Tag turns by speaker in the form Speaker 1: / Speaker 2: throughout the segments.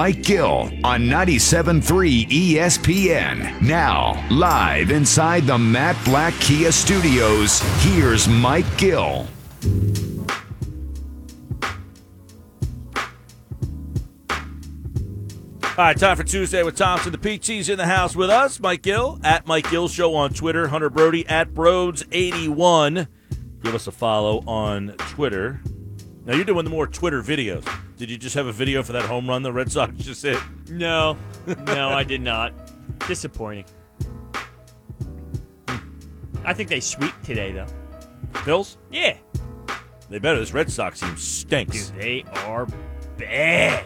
Speaker 1: Mike Gill on 97.3 ESPN. Now, live inside the Matt Blatt Kia Studios, here's Mike Gill.
Speaker 2: All right, time for Tuesday with Thompson. The PT's in the house with us. Mike Gill at Mike Gill Show on Twitter. Hunter Brody at Broads81. Give us a follow on Twitter. Now you're doing the more Twitter videos. Did you just have a video for that home run the Red Sox just hit?
Speaker 3: No, no, I did not. Disappointing. I think they sweep today, though.
Speaker 2: Bills?
Speaker 3: Yeah,
Speaker 2: They better. This Red Sox team stinks.
Speaker 3: dude, they are bad.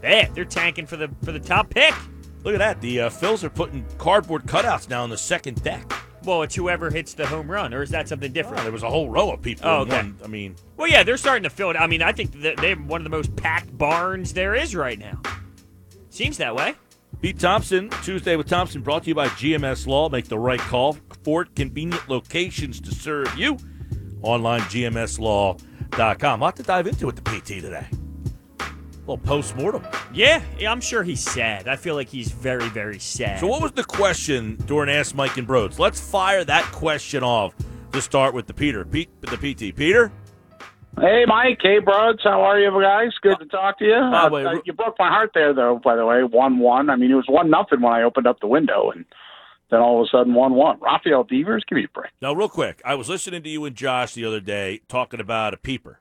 Speaker 3: Bad. They're tanking for the for the top pick.
Speaker 2: Look at that. The uh, Phils are putting cardboard cutouts now on the second deck.
Speaker 3: Well, it's whoever hits the home run, or is that something
Speaker 2: Oh,
Speaker 3: different?
Speaker 2: there was a whole row of people.
Speaker 3: Oh,
Speaker 2: in
Speaker 3: okay.
Speaker 2: one. I mean,
Speaker 3: Well, yeah, they're starting to fill it. I mean, I think that they're one of the most packed barns there is right now. Seems that way.
Speaker 2: Pete Thompson, Tuesday with Thompson, brought to you by GMS Law. Make the right call. Four convenient locations to serve you. Online, gmslaw.com. A lot to dive into with the PT today. A little post mortem.
Speaker 3: Yeah, yeah, I'm sure he's sad. I feel like he's very, very sad.
Speaker 2: So, what was the question during Ask Mike and Brodes? Let's fire that question off to start with the Peter. Pete, the PT. Peter?
Speaker 4: Hey, Mike. Hey, Brodes. How are you guys? Good to talk to you.
Speaker 2: By
Speaker 4: Uh,
Speaker 2: the way,
Speaker 4: uh, you broke my heart there, though. By the way, one-one. I mean, it was one nothing when I opened up the window, and then all of a sudden, one-one. Rafael Devers, give me a break.
Speaker 2: Now, real quick, I was listening to you and Josh the other day talking about a peeper.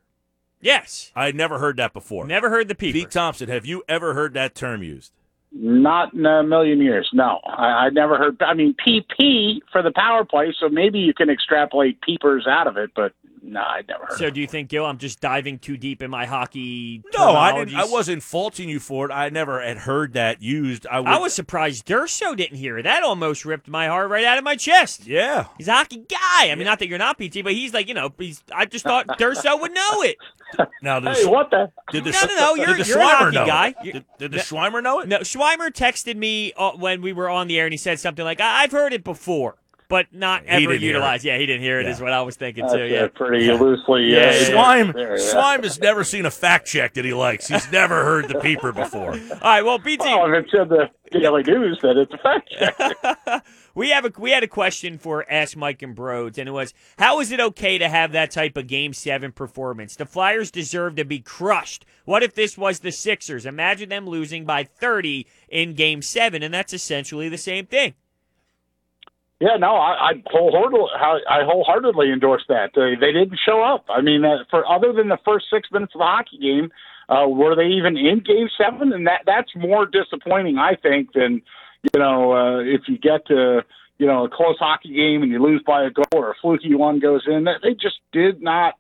Speaker 3: Yes,
Speaker 2: I had never heard that before.
Speaker 3: never heard the peeper.
Speaker 2: Pete Thompson, have you ever heard that term used?
Speaker 4: Not in a million years. No, I, I never heard. I mean, PP for the power play, so maybe you can extrapolate peepers out of it, but no, I never heard.
Speaker 3: So, do you think, Gil, I'm just diving too deep in my hockey?
Speaker 2: No, I didn't. I wasn't faulting you for it. I never had heard that used. I, would,
Speaker 3: I was surprised Durso didn't hear it. That almost ripped my heart right out of my chest.
Speaker 2: Yeah.
Speaker 3: He's a hockey guy. I mean, not that you're not PT, but he's like, you know, he's. I just thought Durso would know it.
Speaker 2: Now, did,
Speaker 4: Hey,
Speaker 2: the,
Speaker 4: what the?
Speaker 2: did the,
Speaker 3: No, no, no, you're-
Speaker 2: did the
Speaker 3: you're a
Speaker 2: Schweimer
Speaker 3: hockey
Speaker 2: know
Speaker 3: guy.
Speaker 2: It? Did, did the
Speaker 3: No.
Speaker 2: Schweimer know it?
Speaker 3: No, Schweimer texted me uh, when we were on the air, and he said something like, I- "I've heard it before, but not
Speaker 2: He
Speaker 3: ever
Speaker 2: didn't hear
Speaker 3: utilized." Yeah, he didn't hear it. Is
Speaker 2: Yeah.
Speaker 3: what I was thinking
Speaker 4: That's
Speaker 3: too. Yeah.
Speaker 4: pretty loosely.
Speaker 3: Yeah,
Speaker 4: uh,
Speaker 3: yeah, yeah.
Speaker 2: Swime,
Speaker 4: there, yeah.
Speaker 2: Swime has never seen a fact check that he likes. He's never heard the peeper before.
Speaker 3: All right. Well, BT,
Speaker 4: Well, if it's in the Daily News, then it's a fact check.
Speaker 3: we have a we had a question for Ask Mike and Brodes, and it was, "How is it okay to have that type of Game Seven performance? The Flyers deserve to be crushed. What if this was the Sixers? Imagine them losing by 30 in Game Seven, and that's essentially the same thing."
Speaker 4: Yeah, no, I, I wholeheartedly, I wholeheartedly endorse that. Uh, they didn't show up. I mean, uh, for other than the first six minutes of the hockey game, uh, were they even in Game Seven? And that that's more disappointing, I think, than you know uh, if you get to you know a close hockey game and you lose by a goal or a fluky one goes in. They just did not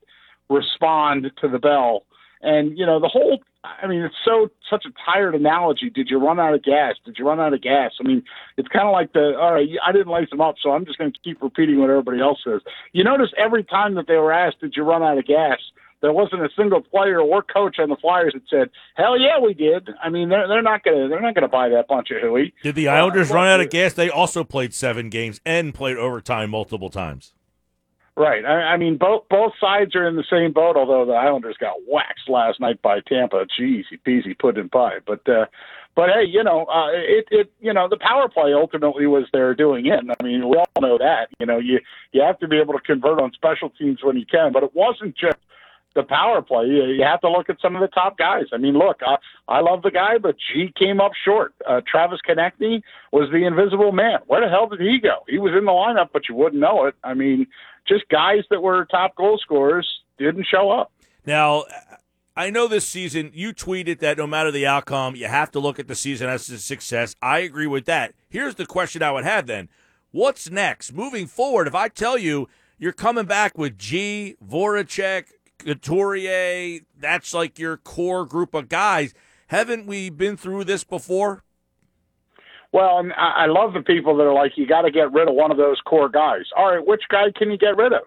Speaker 4: respond to the bell. And you know the whole. I mean, it's so such a tired analogy. Did you run out of gas? Did you run out of gas? I mean, it's kind of like the all right. I didn't lace them up, so I'm just going to keep repeating what everybody else says. You notice every time that they were asked, "Did you run out of gas?" There wasn't a single player or coach on the Flyers that said, "Hell yeah, we did." I mean, they're they're not gonna they're not gonna buy that bunch of hooey.
Speaker 2: Did the Islanders run out of gas? They also played seven games and played overtime multiple times.
Speaker 4: Right. I, I mean, both both sides are in the same boat. Although the Islanders got waxed last night by Tampa, Jeez, peasy pudding pie. But uh, but hey, you know, uh, it it you know the power play ultimately was their doing it. I mean, we all know that. You know, you you have to be able to convert on special teams when you can. But it wasn't just the power play. You, have to look at some of the top guys. I mean, look, I, I love the guy, but G came up short. Uh, Travis Konecny was the invisible man. Where the hell did he go? He was in the lineup, but you wouldn't know it. I mean, just guys that were top goal scorers didn't show up.
Speaker 2: Now, I know this season you tweeted that no matter the outcome, you have to look at the season as a success. I agree with that. Here's the question I would have then. What's next? Moving forward, if I tell you you're coming back with G, Voracek, Couturier, that's like your core group of guys. Haven't we been through this before?
Speaker 4: Well, I love the people that are like, you got to get rid of one of those core guys. All right, which guy can you get rid of?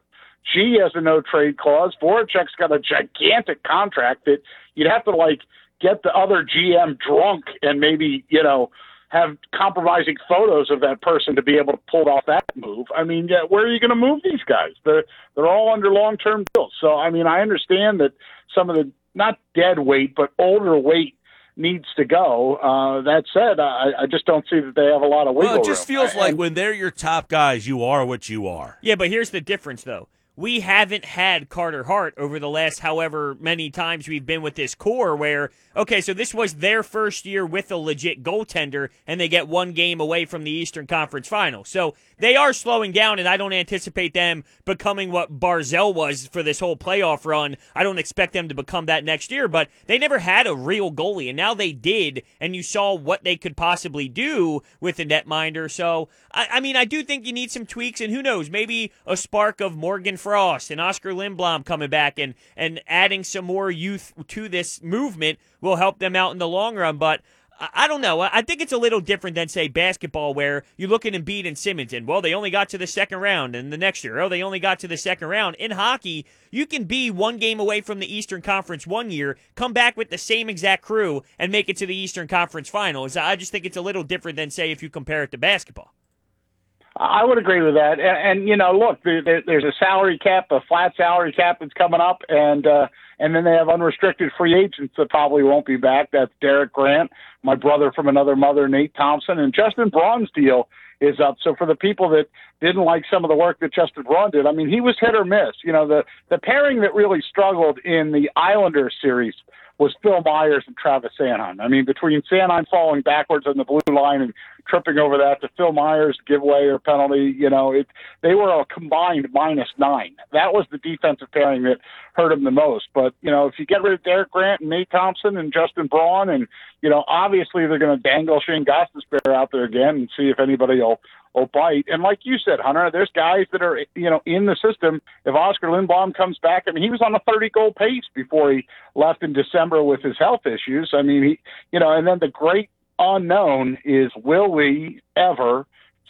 Speaker 4: G has a no trade clause. Voracek's got a gigantic contract that you'd have to like get the other GM drunk and maybe you know have compromising photos of that person to be able to pull off that move. I mean, yeah, where are you going to move these guys? They're they're all under long term deals. So I mean, I understand that some of the not dead weight but older weight needs to go. Uh, that said, I, I just don't see that they have a lot of wiggle
Speaker 2: Well, it just
Speaker 4: room.
Speaker 2: feels like
Speaker 4: And-
Speaker 2: when they're your top guys, you are what you are.
Speaker 3: Yeah, but here's the difference, though. We haven't had Carter Hart over the last however many times we've been with this core where, okay, so this was their first year with a legit goaltender, and they get one game away from the Eastern Conference final. So they are slowing down, and I don't anticipate them becoming what Barzal was for this whole playoff run. I don't expect them to become that next year, but they never had a real goalie, and now they did, and you saw what they could possibly do with a netminder. So, I, I mean, I do think you need some tweaks, and who knows, maybe a spark of Morgan Frost and Oskar Lindblom coming back and, and adding some more youth to this movement will help them out in the long run. But I don't know. I think it's a little different than say basketball, where you look at Embiid and Simmons, and well, they only got to the second round, and the next year, oh, they only got to the second round. In hockey, you can be one game away from the Eastern Conference one year, come back with the same exact crew, and make it to the Eastern Conference Finals. I just think it's a little different than say if you compare it to basketball.
Speaker 4: I would agree with that. And, and you know, look, there, there, there's a salary cap, a flat salary cap that's coming up, and uh, and then they have unrestricted free agents that probably won't be back. That's Derek Grant, my brother from another mother, Nate Thompson, and Justin Braun's deal is up. So for the people that didn't like some of the work that Justin Braun did, I mean, he was hit or miss. You know, the the pairing that really struggled in the Islanders series was Phil Myers and Travis Sanheim. I mean, between Sanheim falling backwards on the blue line and tripping over that to Phil Myers giveaway or penalty, you know, it they were a combined minus nine. That was the defensive pairing that hurt him the most. But you know, if you get rid of Derek Grant and Nate Thompson and Justin Braun, and you know, obviously they're going to dangle Shane Gostisbehere out there again and see if anybody will will bite. And like you said, Hunter, there's guys that are you know in the system. If Oskar Lindblom comes back, I mean, he was on a 30 goal pace before he left in December with his health issues. I mean, he you know, and then the great unknown is will we ever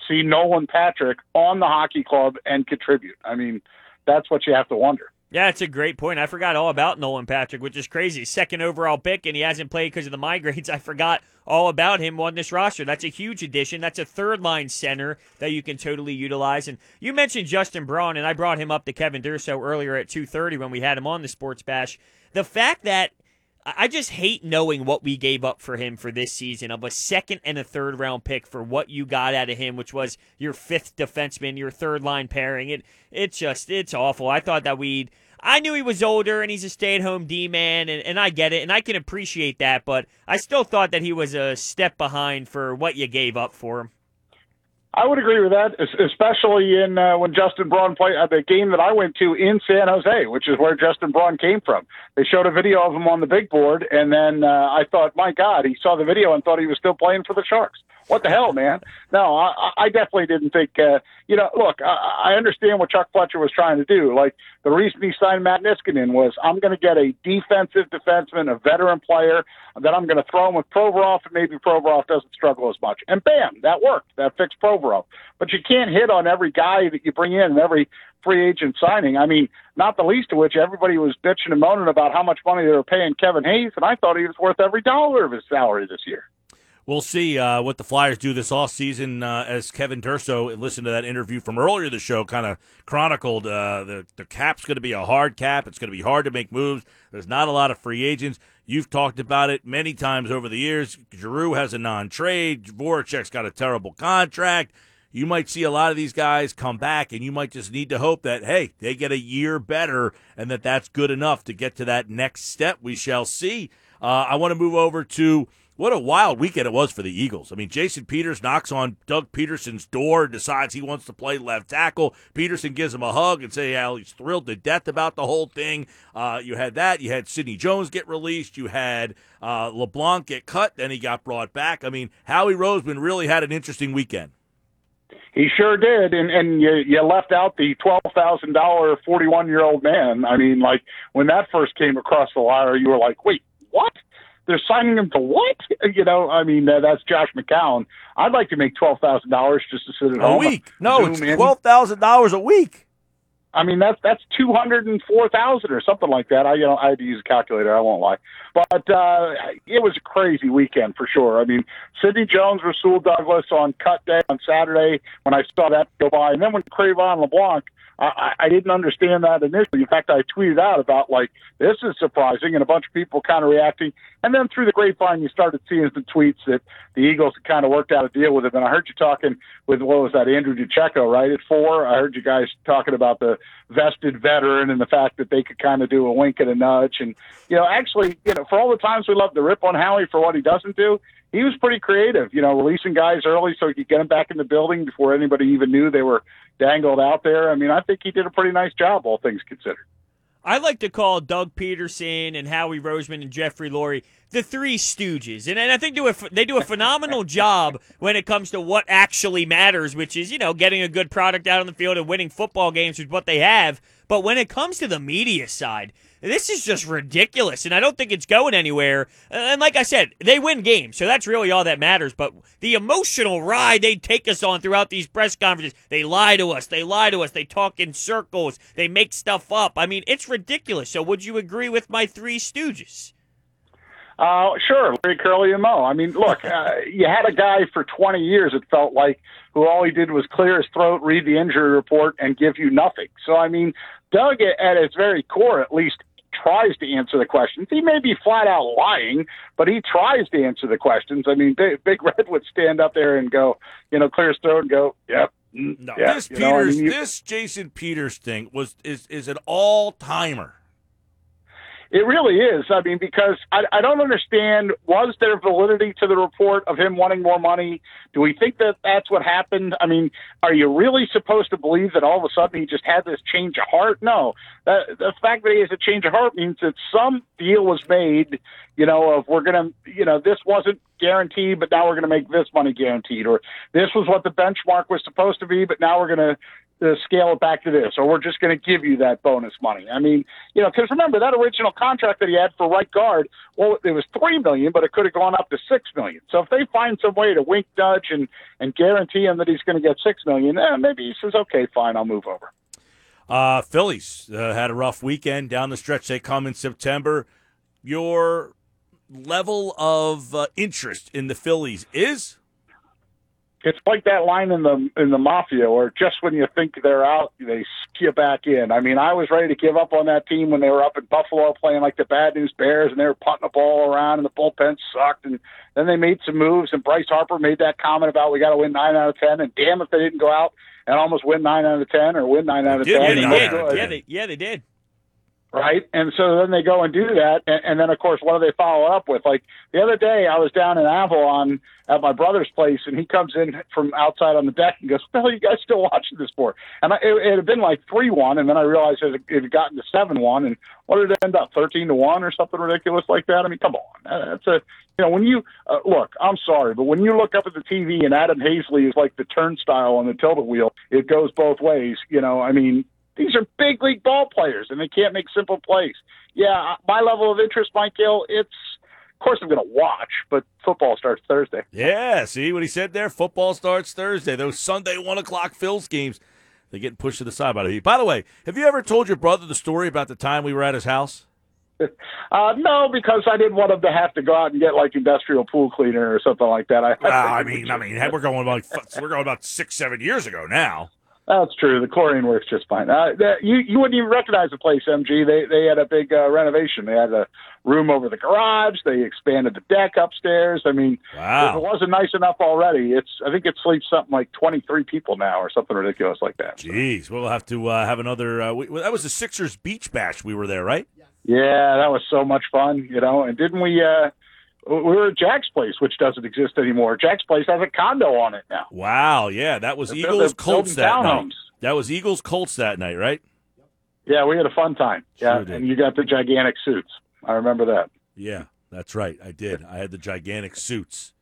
Speaker 4: see Nolan Patrick on the hockey club and contribute? I mean, that's what you have to wonder.
Speaker 3: Yeah, it's a great point. I forgot all about Nolan Patrick, which is crazy. Second overall pick, and he hasn't played because of the migraines. I forgot all about him on this roster. That's a huge addition. That's a third line center that you can totally utilize. And you mentioned Justin Braun, and I brought him up to Kevin Durso earlier at 2.30 when we had him on the Sports Bash. The fact that I just hate knowing what we gave up for him for this season of a second and a third round pick for what you got out of him, which was your fifth defenseman, your third line pairing. It it's just it's awful. I thought that we'd I knew he was older and he's a stay at home D man and, and I get it and I can appreciate that, but I still thought that he was a step behind for what you gave up for him.
Speaker 4: I would agree with that, especially in uh, when Justin Braun played uh, the game that I went to in San Jose, which is where Justin Braun came from. They showed a video of him on the big board, and then uh, I thought, my God, he saw the video and thought he was still playing for the Sharks. What the hell, man? No, I, I definitely didn't think. Uh, you know, look, I, I understand what Chuck Fletcher was trying to do. Like the reason he signed Matt Niskanen was, I'm going to get a defensive defenseman, a veteran player that I'm going to throw him with Provorov, and maybe Provorov doesn't struggle as much. And bam, that worked. That fixed Provorov. But you can't hit on every guy that you bring in and every free agent signing. I mean, not the least of which everybody was bitching and moaning about how much money they were paying Kevin Hayes, and I thought he was worth every dollar of his salary this year.
Speaker 2: We'll see uh, what the Flyers do this off season. Uh, as Kevin Durso listened to that interview from earlier the show, kind of chronicled uh, the the cap's going to be a hard cap. It's going to be hard to make moves. There's not a lot of free agents. You've talked about it many times over the years. Giroux has a non-trade. Voracek's got a terrible contract. You might see a lot of these guys come back, and you might just need to hope that hey, they get a year better, and that that's good enough to get to that next step. We shall see. Uh, I want to move over to what a wild weekend it was for the Eagles. I mean, Jason Peters knocks on Doug Pederson's door, decides he wants to play left tackle. Pederson gives him a hug and say how he's thrilled to death about the whole thing. Uh, you had that. You had Sidney Jones get released. You had uh, LeBlanc get cut. Then he got brought back. I mean, Howie Roseman really had an interesting weekend.
Speaker 4: He sure did, and and you you left out the twelve thousand dollar forty one year old man. I mean, like when that first came across the wire, you were like, wait, what? They're signing him to what? You know, I mean, uh, that's Josh McCown. I'd like to make twelve thousand dollars just to sit at
Speaker 2: A
Speaker 4: home.
Speaker 2: A week? No, it's twelve thousand dollars a week.
Speaker 4: I mean, that's that's two hundred and four thousand or something like that. I you know I had to use a calculator. I won't lie, but uh, it was a crazy weekend for sure. I mean, Sidney Jones, Rasul Douglas on cut day on Saturday when I saw that go by, and then when Cre'Von LeBlanc I, I didn't understand that initially. In fact, I tweeted out about like this is surprising, and a bunch of people kind of reacting. And then through the grapevine, you started seeing the tweets that the Eagles had kind of worked out a deal with him. And I heard you talking with what was that Andrew DiCecco, right at four. I heard you guys talking about the vested veteran and the fact that they could kind of do a wink and a nudge. And you know, actually, you know, for all the times we love to rip on Howie for what he doesn't do, he was pretty creative, you know, releasing guys early so he could get them back in the building before anybody even knew they were dangled out there. I mean, I think he did a pretty nice job, all things considered.
Speaker 3: I like to call Doug Pederson and Howie Roseman and Jeffrey Lurie the Three Stooges, and, and I think do a, they do a phenomenal job when it comes to what actually matters, which is you know getting a good product out on the field and winning football games, which is what they have. But when it comes to the media side, this is just ridiculous, and I don't think it's going anywhere. And like I said, they win games, so that's really all that matters. But the emotional ride they take us on throughout these press conferences, they lie to us, they lie to us, they talk in circles, they make stuff up. I mean, it's ridiculous. So would you agree with my Three Stooges?
Speaker 4: Uh, sure, Larry Curly and Moe. I mean, look, uh, you had a guy for 20 years, it felt like, who all he did was clear his throat, read the injury report, and give you nothing. So, I mean, Doug, at its very core, at least, tries to answer the questions. He may be flat out lying, but he tries to answer the questions. I mean, Big, Big Red would stand up there and go, you know, clear his throat and go, "Yep."
Speaker 2: Mm, no, yeah, this Peters, know, I mean, you, this Jason Peters thing was is is an all timer.
Speaker 4: It really is. I mean, because I, I don't understand. Was there validity to the report of him wanting more money? Do we think that that's what happened? I mean, are you really supposed to believe that all of a sudden he just had this change of heart? No. The fact that he has a change of heart means that some deal was made, you know, of we're going to, you know, this wasn't guaranteed, but now we're going to make this money guaranteed, or this was what the benchmark was supposed to be, but now we're going to to scale it back to this, or we're just going to give you that bonus money. I mean, you know, because remember that original contract that he had for right guard, well, it was three million, but it could have gone up to six million. So if they find some way to wink Dutch and and guarantee him that he's going to get six million, eh, maybe he says, okay, fine, I'll move over.
Speaker 2: Uh, Phillies uh, had a rough weekend down the stretch. They come in September. Your level of uh, interest in the Phillies is
Speaker 4: it's like that line in the in the mafia where just when you think they're out they skip back in. I mean i was ready to give up on that team when they were up in buffalo playing like the bad news bears and they were putting the ball around and the bullpen sucked. And then they made some moves and bryce harper made that comment about we got to win nine out of ten. And damn if they didn't go out and almost win nine out of ten or win nine out of ten.
Speaker 3: yeah, they did. yeah, they, yeah they did
Speaker 4: right? And so then they go and do that, and, and then of course, what do they follow up with? Like the other day, I was down in Avalon at my brother's place, and he comes in from outside on the deck and goes, "What the hell are you guys still watching this for?" And I, it, it had been like three one, and then I realized it, it had gotten to seven one, and what did it end up thirteen to one or something ridiculous like that? I mean, come on, that's a you know when you uh, look. I'm sorry, but when you look up at the TV and Adam Haseley is like the turnstile on the tilt wheel, it goes both ways. You know, I mean, these are big league ball players, and they can't make simple plays. Yeah, my level of interest, Mike Gill, it's of course I'm going to watch, but football starts Thursday.
Speaker 2: Yeah, see what he said there. Football starts Thursday. Those Sunday one o'clock Phil's games, they get pushed to the side by the heat. By the way, have you ever told your brother the story about the time we were at his house?
Speaker 4: Uh, no, because I didn't want him to have to go out and get like industrial pool cleaner or something like that. I,
Speaker 2: uh, I mean, I mean, we're going like we're going about six, seven years ago now.
Speaker 4: That's true. The chlorine works just fine. Uh, that, you you wouldn't even recognize the place, MG. They they had a big uh, renovation. They had a room over the garage. They expanded the deck upstairs. I mean, wow. if it wasn't nice enough already, it's I think it sleeps something like twenty three people now or something ridiculous like that.
Speaker 2: Jeez, we'll have to uh, have another. Uh, we, that was the Sixers beach bash. We were there, right?
Speaker 4: Yeah, that was so much fun. You know, and didn't we? We were at Jack's place, which doesn't exist anymore. Jack's place has a condo on it now.
Speaker 2: Wow, yeah, that was they're, Eagles they're Colts that townhomes. night. That was Eagles Colts that night, right?
Speaker 4: Yeah, we had a fun time. Yeah, sure and you got the gigantic suits. I remember that.
Speaker 2: Yeah, that's right. I did. I had the gigantic suits.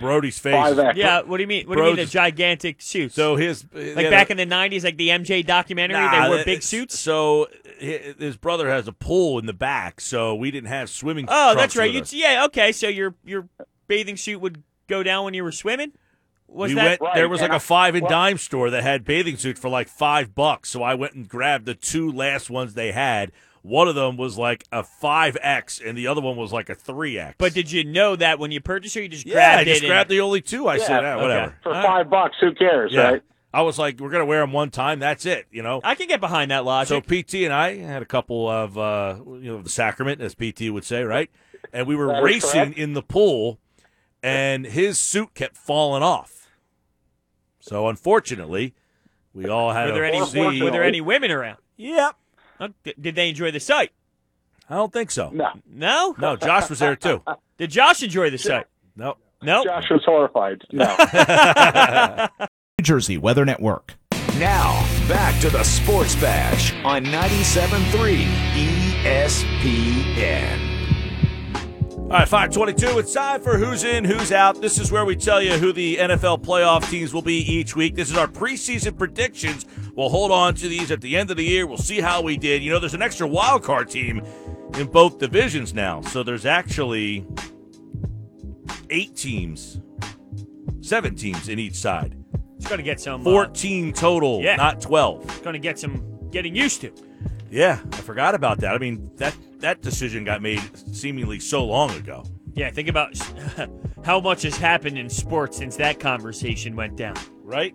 Speaker 2: Brody's face.
Speaker 3: Yeah, what do you mean? What Brody's, do you mean the gigantic suits?
Speaker 2: So his
Speaker 3: like yeah, back in the '90s, like the MJ documentary, nah, they wore big suits.
Speaker 2: So his brother has a pool in the back, so we didn't have swimming.
Speaker 3: Oh, that's right. yeah, okay. So your your bathing suit would go down when you were swimming. Was
Speaker 2: we
Speaker 3: that
Speaker 2: went, right. there was like a five and dime store that had bathing suits for like five bucks. So I went and grabbed the two last ones they had. One of them was like a five X, and the other one was like a three X.
Speaker 3: But did you know that when you purchased it, you just
Speaker 2: yeah,
Speaker 3: grabbed
Speaker 2: I just
Speaker 3: it?
Speaker 2: grabbed the only two. I yeah, said, ah, whatever.
Speaker 4: For five bucks, who cares,
Speaker 2: yeah.
Speaker 4: right?
Speaker 2: I was like, we're gonna wear them one time. That's it. You know.
Speaker 3: I can get behind that logic. So.
Speaker 2: PT and I had a couple of uh, you know the sacrament, as PT would say, right? And we were racing
Speaker 4: correct.
Speaker 2: in the pool, and his suit kept falling off. So unfortunately, we all had
Speaker 3: were there
Speaker 2: to
Speaker 3: any
Speaker 2: see.
Speaker 3: were there any women around?
Speaker 2: Yep.
Speaker 3: D- Did they enjoy the sight?
Speaker 2: I don't think so.
Speaker 4: No,
Speaker 3: No.
Speaker 2: No, Josh was there too.
Speaker 3: Did Josh enjoy the sight?
Speaker 2: No.
Speaker 3: No.
Speaker 4: Josh was horrified. No.
Speaker 5: New Jersey Weather Network.
Speaker 1: Now, back to the Sports Bash on 97.3 ESPN.
Speaker 2: All right, 522. It's time for Who's In, Who's Out. This is where we tell you who the NFL playoff teams will be each week. This is our preseason predictions. We'll hold on to these at the end of the year. We'll see how we did. You know, there's an extra wild card team in both divisions now. So there's actually eight teams, seven teams in each side.
Speaker 3: It's going to get some. uh,
Speaker 2: 14 total,
Speaker 3: Yeah.
Speaker 2: not 12.
Speaker 3: It's going to get some getting used to.
Speaker 2: Yeah, I forgot about that. I mean, that, that decision got made seemingly so long ago.
Speaker 3: Yeah, think about how much has happened in sports since that conversation went down.
Speaker 2: right?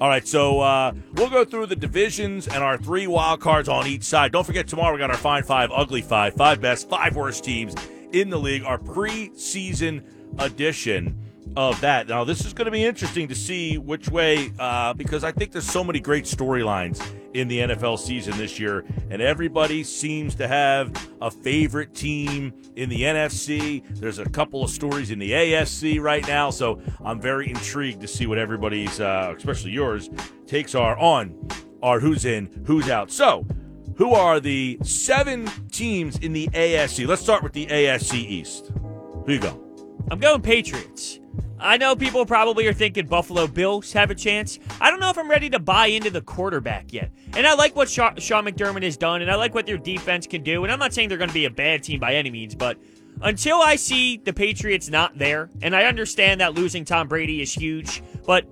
Speaker 2: All right, so uh, we'll go through the divisions and our three wild cards on each side. Don't forget, tomorrow we got our Fine Five, Ugly Five, five best, five worst teams in the league, our preseason edition of that. Now, this is going to be interesting to see which way, uh, because I think there's so many great storylines in the NFL season this year, and everybody seems to have a favorite team in the NFC. There's a couple of stories in the AFC right now, so I'm very intrigued to see what everybody's, uh, especially yours, takes are on our who's in, who's out. So, who are the seven teams in the AFC? Let's start with the AFC East. Who you go?
Speaker 3: I'm going Patriots. I know people probably are thinking Buffalo Bills have a chance. I don't know if I'm ready to buy into the quarterback yet. And I like what Sean McDermott has done, and I like what their defense can do. And I'm not saying they're going to be a bad team by any means, but until I see the Patriots not there, and I understand that losing Tom Brady is huge, but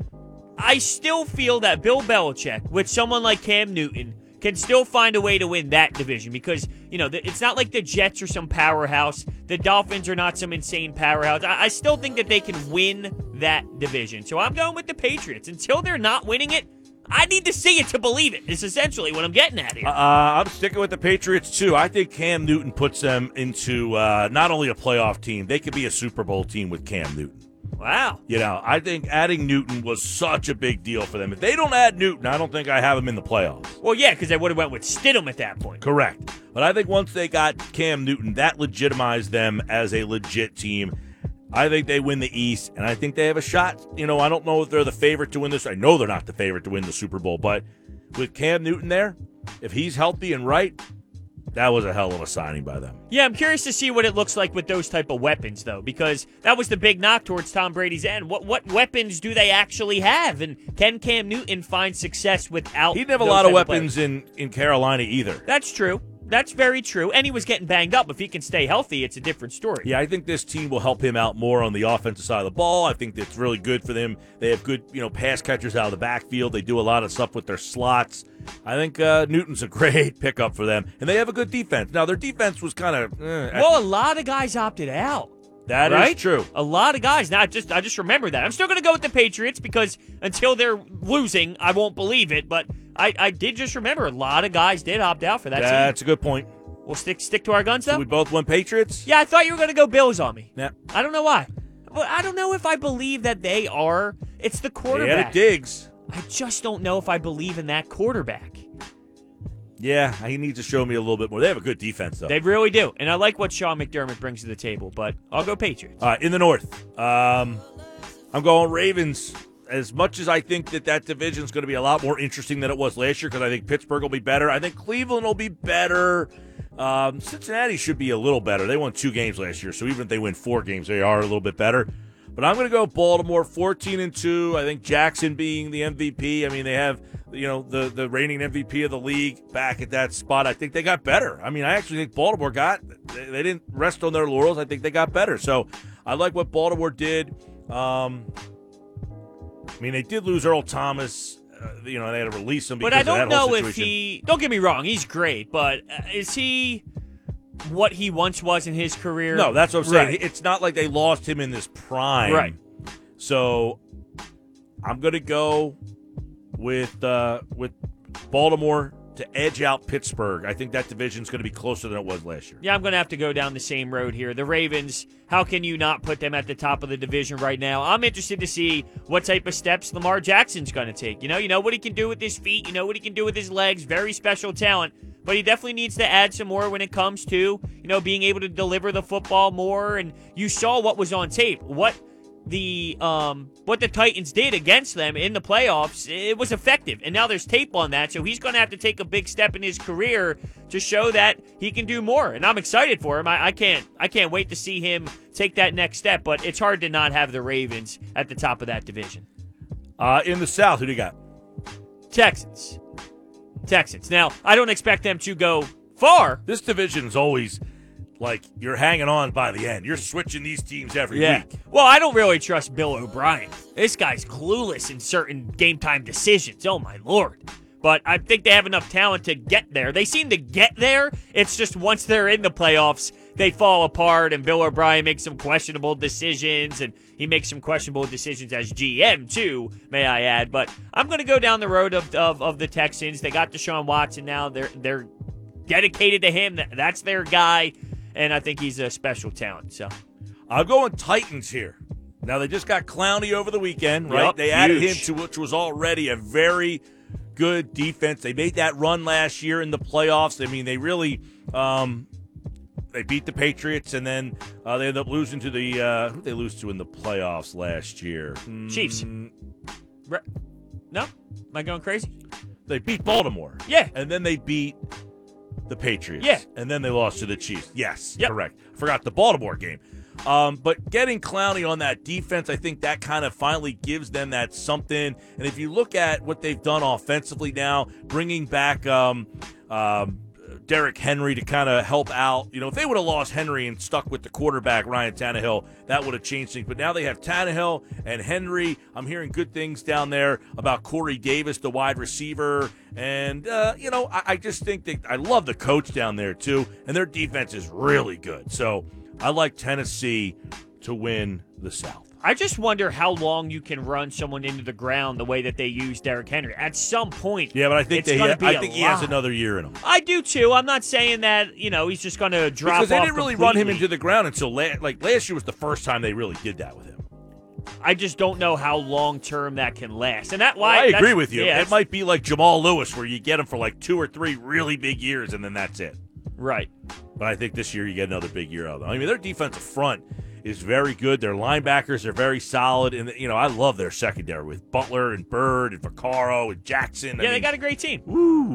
Speaker 3: I still feel that Bill Belichick, with someone like Cam Newton, can still find a way to win that division because, you know, it's not like the Jets are some powerhouse. The Dolphins are not some insane powerhouse. I, still think that they can win that division. So I'm going with the Patriots. Until they're not winning it, I need to see it to believe it. it, is essentially what I'm getting at here.
Speaker 2: Uh, I'm sticking with the Patriots too. I think Cam Newton puts them into uh, not only a playoff team, they could be a Super Bowl team with Cam Newton.
Speaker 3: Wow.
Speaker 2: You know, I think adding Newton was such a big deal for them. If they don't add Newton, I don't think I have them in the playoffs.
Speaker 3: Well, yeah, because they would have went with Stidham at that point.
Speaker 2: Correct. But I think once they got Cam Newton, that legitimized them as a legit team. I think they win the East, and I think they have a shot. You know, I don't know if they're the favorite to win this. I know they're not the favorite to win the Super Bowl, but with Cam Newton there, if he's healthy and right, that was a hell of a signing by them.
Speaker 3: Yeah, I'm curious to see what it looks like with those type of weapons, though, because that was the big knock towards Tom Brady's end. What what weapons do they actually have, and can Cam Newton find success without?
Speaker 2: He didn't have a lot of weapons
Speaker 3: players?
Speaker 2: in, in Carolina either.
Speaker 3: That's true. That's very true. And he was getting banged up. If he can stay healthy, it's a different story.
Speaker 2: Yeah, I think this team will help him out more on the offensive side of the ball. I think that's really good for them. They have good, you know, pass catchers out of the backfield. They do a lot of stuff with their slots. I think uh, Newton's a great pickup for them, and they have a good defense. Now their defense was kind of eh,
Speaker 3: Well, a lot of guys opted out.
Speaker 2: that is
Speaker 3: right?
Speaker 2: true.
Speaker 3: A lot of guys. Now, I just I just remember that. I'm still going to go with the Patriots because until they're losing, I won't believe it. But I, I did just remember a lot of guys did opt out for that team.
Speaker 2: That's a good point.
Speaker 3: We'll stick stick to our guns though.
Speaker 2: So we both went Patriots.
Speaker 3: Yeah, I thought you were going to go Bills on me.
Speaker 2: Yeah.
Speaker 3: I don't know why. But I don't know if I believe that they are. It's the quarterback.
Speaker 2: Yeah, Diggs.
Speaker 3: I just don't know if I believe in that quarterback.
Speaker 2: Yeah, he needs to show me a little bit more. They have a good defense though.
Speaker 3: They really do. And I like what Sean McDermott brings to the table, but I'll go Patriots.
Speaker 2: All right, in the North, um, I'm going Ravens. As much as I think that that division is going to be a lot more interesting than it was last year, because I think Pittsburgh will be better. I think Cleveland will be better. Um, Cincinnati should be a little better. They won two games last year, so even if they win four games, they are a little bit better. But I'm going to go Baltimore 14 and two. I think Jackson being the MVP. I mean, they have you know the the reigning MVP of the league back at that spot. I think they got better. I mean, I actually think Baltimore got they, they didn't rest on their laurels. I think they got better. So I like what Baltimore did. Um, I mean, they did lose Earl Thomas. Uh, you know, they had to release him because
Speaker 3: But I don't know if he. Don't get me wrong, he's great, but uh, is he what he once was in his career?
Speaker 2: No, that's what I'm saying.
Speaker 3: Right.
Speaker 2: It's not like they lost him in this prime.
Speaker 3: Right.
Speaker 2: So I'm going to go with uh, with Baltimore to edge out Pittsburgh. I think that division's going to be closer than it was last year.
Speaker 3: Yeah, I'm going to have to go down the same road here. The Ravens, how can you not put them at the top of the division right now? I'm interested to see what type of steps Lamar Jackson's going to take. You know, you know what he can do with his feet, you know what he can do with his legs, very special talent. But he definitely needs to add some more when it comes to, you know, being able to deliver the football more. And you saw what was on tape. What the um what the Titans did against them in the playoffs, it was effective. And now there's tape on that, so he's going to have to take a big step in his career to show that he can do more. And I'm excited for him. I, I can't I can't wait to see him take that next step. But it's hard to not have the Ravens at the top of that division.
Speaker 2: Uh, in the South, who do you got?
Speaker 3: Texans, Texans. Now I don't expect them to go far.
Speaker 2: This division is always like you're hanging on by the end. You're switching these teams every
Speaker 3: Yeah.
Speaker 2: week.
Speaker 3: Well, I don't really trust Bill O'Brien. This guy's clueless in certain game time decisions. Oh my lord. But I think they have enough talent to get there. They seem to get there. It's just once they're in the playoffs, they fall apart and Bill O'Brien makes some questionable decisions and he makes some questionable decisions as GM too, may I add. But I'm gonna go down the road of, of, of the Texans. They got Deshaun Watson now. They're they're dedicated to him. That's their guy. And I think he's a special talent. So
Speaker 2: I'm going Titans here. Now they just got Clowney over the weekend, right?
Speaker 3: Yup,
Speaker 2: they added him to which was already a very good defense. They made that run last year in the playoffs. I mean, they really um, they beat the Patriots, and then uh, they ended up losing to the uh, who they lose to in the playoffs last year.
Speaker 3: Chiefs.
Speaker 2: Mm,
Speaker 3: Re- No? Am I going crazy?
Speaker 2: They beat Baltimore.
Speaker 3: Yeah.
Speaker 2: and then they beat the Patriots.
Speaker 3: Yeah.
Speaker 2: and then they lost to the Chiefs. Yes,
Speaker 3: Yep.
Speaker 2: correct. Forgot the Baltimore game. Um, but getting Clowney on that defense, I think that kind of finally gives them that something. And if you look at what they've done offensively now, bringing back um, um, Derrick Henry to kind of help out. You know, if they would have lost Henry and stuck with the quarterback Ryan Tannehill, that would have changed things. But now they have Tannehill and Henry. I'm hearing good things down there about Corey Davis, the wide receiver, and uh, you know, I, I just think that I love the coach down there too, and their defense is really good. So I like Tennessee to win the South.
Speaker 3: I just wonder how long you can run someone into the ground the way that they use Derrick Henry. At some point,
Speaker 2: Yeah, but I think
Speaker 3: it's
Speaker 2: they,
Speaker 3: gonna be
Speaker 2: I
Speaker 3: a
Speaker 2: think he has another year in him.
Speaker 3: I do too. I'm not saying that you know he's just going to drop
Speaker 2: Because they didn't really run him into the ground until la- like last year was the first time they really did that with him.
Speaker 3: I just don't know how long term that can last, and that oh, why
Speaker 2: I agree with you.
Speaker 3: Yeah,
Speaker 2: it might be like Jamal Lewis, where you get him for like two or three really big years, and then that's it.
Speaker 3: right.
Speaker 2: But I think this year you get another big year out of them. I mean, their defensive front is very good. Their linebackers are very solid, and you know I love their secondary with Butler and Byard and Vaccaro and Jackson. I
Speaker 3: Yeah, they got a great team.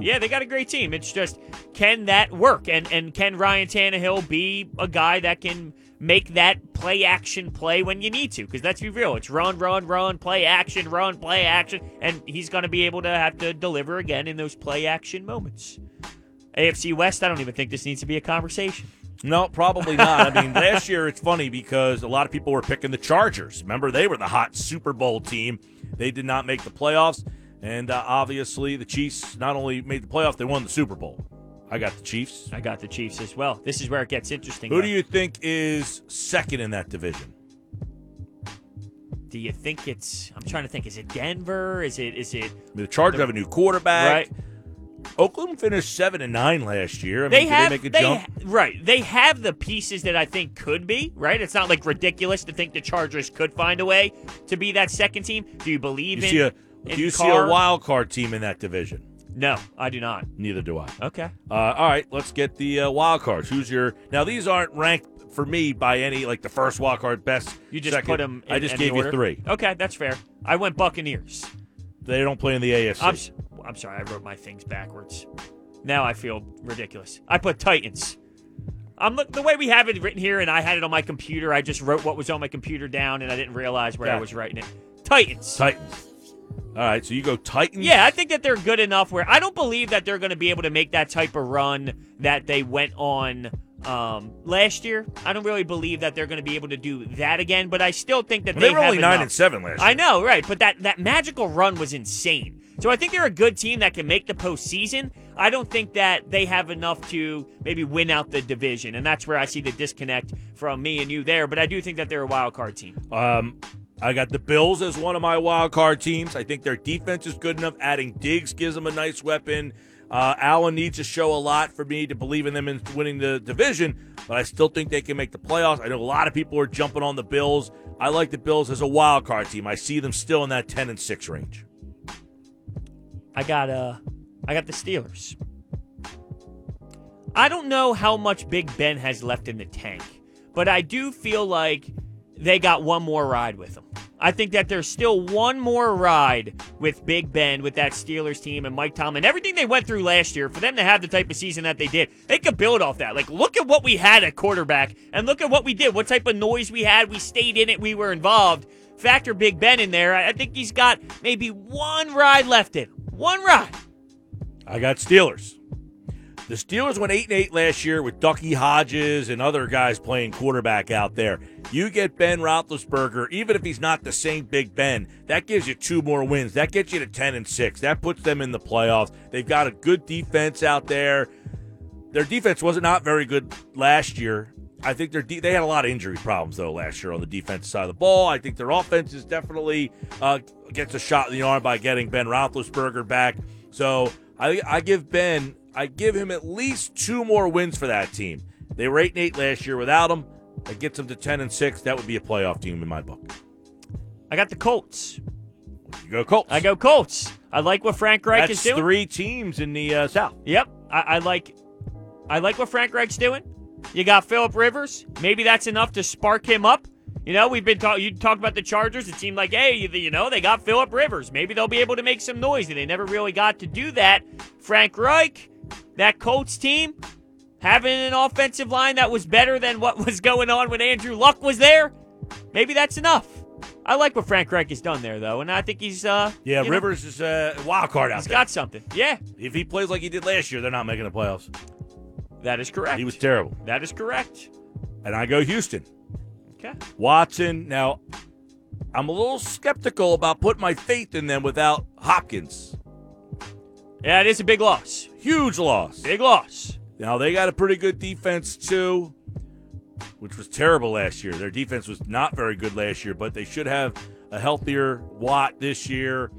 Speaker 3: Yeah, they got a great team. It's just can that work, and and can Ryan Tannehill be a guy that can make that play action play when you need to? Because let's be real, it's run, run, run, play action, run, play action, and he's going to be able to have to deliver again in those play action moments. AFC West, I don't even think this needs to be a conversation.
Speaker 2: No, probably not. I mean, last year it's funny because a lot of people were picking the Chargers. Remember, they were the hot Super Bowl team. They did not make the playoffs, and uh, obviously the Chiefs not only made the playoff, they won the Super Bowl. I got the Chiefs.
Speaker 3: I got the Chiefs as well. This is where it gets interesting.
Speaker 2: Who
Speaker 3: though.
Speaker 2: do you think is second in that division?
Speaker 3: do you think it's? I'm trying to think. Is it Denver? Is it? Is it?
Speaker 2: The Chargers have a new quarterback.
Speaker 3: Right.
Speaker 2: Oakland finished seven and nine last year. I mean,
Speaker 3: they
Speaker 2: did
Speaker 3: have
Speaker 2: they make a
Speaker 3: they
Speaker 2: jump?
Speaker 3: ha- right. They have the pieces that I think could be right. It's not like ridiculous to think the Chargers could find a way to be that second team. Do you believe
Speaker 2: You
Speaker 3: in?
Speaker 2: see a
Speaker 3: in
Speaker 2: do you see a wild card team in that division?
Speaker 3: No, I do not.
Speaker 2: Neither do I.
Speaker 3: Okay.
Speaker 2: Uh, all right, let's get the uh, wild cards. Who's your now? These aren't ranked for me by any like the first wild card best.
Speaker 3: You just
Speaker 2: second.
Speaker 3: put them. In
Speaker 2: I just gave
Speaker 3: order?
Speaker 2: you three.
Speaker 3: Okay, that's fair. I went Buccaneers.
Speaker 2: They don't play in the AFC.
Speaker 3: I'm, I'm sorry, I wrote my things backwards. Now I feel ridiculous. I put Titans. I'm look the way we have it written here, and I had it on my computer. I just wrote what was on my computer down, and I didn't realize where I was writing it. Titans.
Speaker 2: Titans. All right, so you go Titans.
Speaker 3: Yeah, I think that they're good enough where I don't believe that they're going to be able to make that type of run that they went on um, last year. I don't really believe that they're going to be able to do that again, but I still think that
Speaker 2: Well,
Speaker 3: they,
Speaker 2: they were only nine and seven last year.
Speaker 3: I know, right? But that that magical run was insane. So I think they're a good team that can make the postseason. I don't think that they have enough to maybe win out the division, and that's where I see the disconnect from me and you there. But I do think that they're a wild card team.
Speaker 2: Um, I got the Bills as one of my wild card teams. I think their defense is good enough. Adding Diggs gives them a nice weapon. Uh, Allen needs to show a lot for me to believe in them in winning the division, but I still think they can make the playoffs. I know a lot of people are jumping on the Bills. I like the Bills as a wild card team. I see them still in that ten and six range.
Speaker 3: I got uh I got the Steelers. I don't know how much Big Ben has left in the tank, but I do feel like they got one more ride with him. I think that there's still one more ride with Big Ben, with that Steelers team and Mike Tomlin. Everything they went through last year, for them to have the type of season that they did, they could build off that. Like, look at what we had at quarterback and look at what we did, what type of noise we had. We stayed in it, we were involved. Factor Big Ben in there. I think he's got maybe one ride left in. One ride.
Speaker 2: I got Steelers. The Steelers went 8 and 8 last year with Ducky Hodges and other guys playing quarterback out there. You get Ben Roethlisberger, even if he's not the same Big Ben, that gives you two more wins. That gets you to 10 and 6. That puts them in the playoffs. They've got a good defense out there. Their defense was not very good last year. I think de- they had a lot of injury problems though last year on the defensive side of the ball. I think their offense is definitely uh, gets a shot in the arm by getting Ben Roethlisberger back. So I I give Ben I give him at least two more wins for that team. They were eight and eight last year without him. That gets them to ten and six. That would be a playoff team in my book.
Speaker 3: I got the Colts.
Speaker 2: You go Colts.
Speaker 3: I go Colts. I like what Frank Reich
Speaker 2: That's
Speaker 3: is doing.
Speaker 2: three teams in the uh, South.
Speaker 3: Yep, I, I like, I like what Frank Reich's doing. You got Philip Rivers. Maybe that's enough to spark him up. You know, we've been talking. You talked about the Chargers. It seemed like, hey, you, know, they got Philip Rivers. Maybe they'll be able to make some noise, and they never really got to do that. Frank Reich, that Colts team, having an offensive line that was better than what was going on when Andrew Luck was there. Maybe that's enough. I like what Frank Reich has done there, though, and I think he's uh
Speaker 2: Yeah,
Speaker 3: you know,
Speaker 2: Rivers is a wild card out
Speaker 3: he's
Speaker 2: there.
Speaker 3: got something. Yeah,
Speaker 2: if he plays like he did last year, they're not making the playoffs.
Speaker 3: that is correct.
Speaker 2: He was terrible.
Speaker 3: That is correct.
Speaker 2: And I go Houston.
Speaker 3: Okay.
Speaker 2: Watson. Now, I'm a little skeptical about putting my faith in them without Hopkins.
Speaker 3: Yeah, it is a big loss.
Speaker 2: Huge loss.
Speaker 3: Big loss.
Speaker 2: Now they got a pretty good defense too, which was terrible last year. Their defense was not very good last year, but they should have a healthier Watt this year.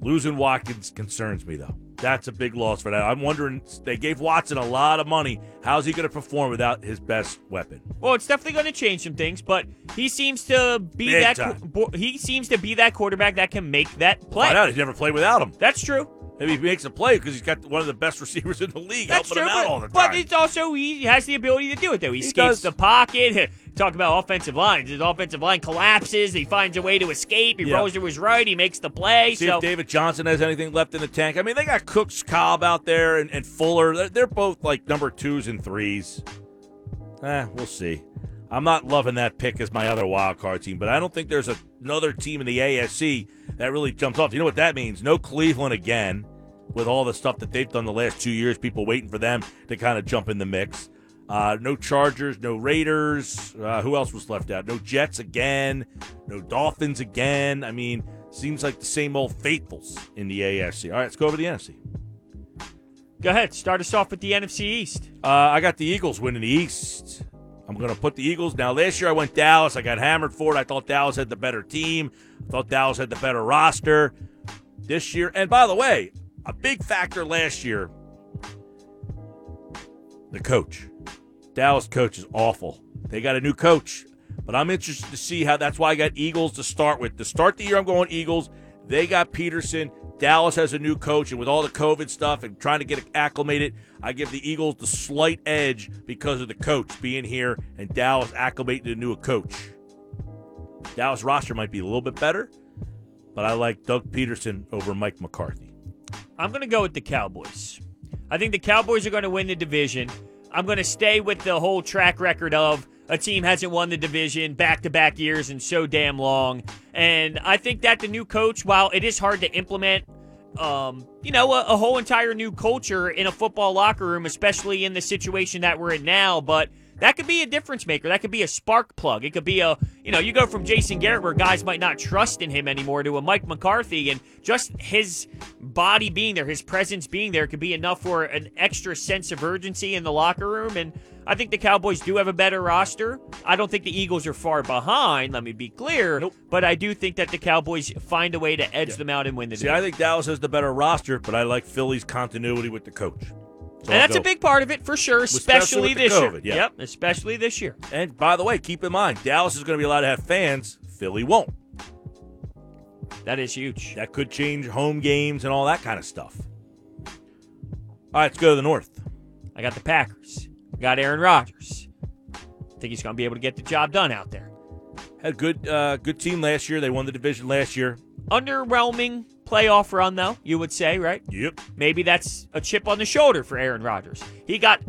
Speaker 2: Losing Watkins concerns me though. That's a big loss for that. I'm wondering they gave Watson a lot of money. How's he going to perform without his best weapon?
Speaker 3: Well, it's definitely going to change some things, but he seems to be
Speaker 2: Big
Speaker 3: that
Speaker 2: time.
Speaker 3: he seems to be that quarterback that can make that play.
Speaker 2: Find out he's never played without him.
Speaker 3: That's true.
Speaker 2: Maybe he makes a play because he's got one of the best receivers in the league
Speaker 3: That's
Speaker 2: helping
Speaker 3: true.
Speaker 2: him out
Speaker 3: But,
Speaker 2: all the time.
Speaker 3: but it's also he has the ability to do it though. He,
Speaker 2: He
Speaker 3: skates
Speaker 2: does.
Speaker 3: the pocket. Talk about offensive lines. His offensive line collapses. He finds a way to escape. He
Speaker 2: Yeah.
Speaker 3: rolls to his right. He makes the play.
Speaker 2: See
Speaker 3: so
Speaker 2: if David Johnson has anything left in the tank. I mean, they got Cooks, Cobb out there, and, and Fuller. They're, they're both like number twos and threes. Eh, we'll see. I'm not loving that pick as my other wild card team, but I don't think there's a, another team in the AFC that really jumps off. You know what that means? No Cleveland again, with all the stuff that they've done the last two years. People waiting for them to kind of jump in the mix. Uh, no Chargers, no Raiders. Uh, who else was left out? No Jets again. No Dolphins again. I mean, seems like the same old faithfuls in the AFC. All right, let's go over to the NFC.
Speaker 3: go ahead. Start us off with the NFC East.
Speaker 2: Uh, I got the Eagles winning the East. I'm going to put the Eagles. Now, last year I went Dallas. I got hammered for it. I thought Dallas had the better team. I thought Dallas had the better roster. This year, and by the way, a big factor last year, the coach. Dallas coach is awful. They got a new coach, but I'm interested to see how. That's why I got Eagles to start with. To start the year, I'm going Eagles. They got Pederson. Dallas has a new coach, and with all the COVID stuff and trying to get acclimated, I give the Eagles the slight edge because of the coach being here and Dallas acclimating to new coach. Dallas roster might be a little bit better, but I like Doug Pederson over Mike McCarthy.
Speaker 3: I'm going to go with the Cowboys. I think the Cowboys are going to win the division. I'm going to stay with the whole track record of a team hasn't won the division back to back years and so damn long. And I think that the new coach, while it is hard to implement, um, you know, a, a whole entire new culture in a football locker room, especially in the situation that we're in now, but That could be a difference maker. That could be a spark plug. It could be a, you know, you go from Jason Garrett where guys might not trust in him anymore to a Mike McCarthy, and just his body being there, his presence being there, could be enough for an extra sense of urgency in the locker room. And I think the Cowboys do have a better roster. I don't think the Eagles are far behind, let me be clear.
Speaker 2: Nope.
Speaker 3: But I do think that the Cowboys find a way to edge them out and win the
Speaker 2: See. I think Dallas has the better roster, but I like Philly's continuity with the coach. So
Speaker 3: and
Speaker 2: I'll
Speaker 3: that's a big part of it for sure,
Speaker 2: Especially
Speaker 3: especially, this
Speaker 2: COVID,
Speaker 3: year.
Speaker 2: yeah.
Speaker 3: Yep, especially this year.
Speaker 2: And by the way, keep in mind, Dallas is going to be allowed to have fans. Philly won't.
Speaker 3: That is huge.
Speaker 2: That could change home games and all that kind of stuff. All right, let's go to the North.
Speaker 3: I got the Packers. I got Aaron Rodgers. I think he's going to be able to get the job done out there.
Speaker 2: Had a good, uh, good team last year. They won the division last year.
Speaker 3: Underwhelming playoff run, though, you would say, right?
Speaker 2: Yep.
Speaker 3: Maybe that's a chip on the shoulder for Aaron Rodgers. He got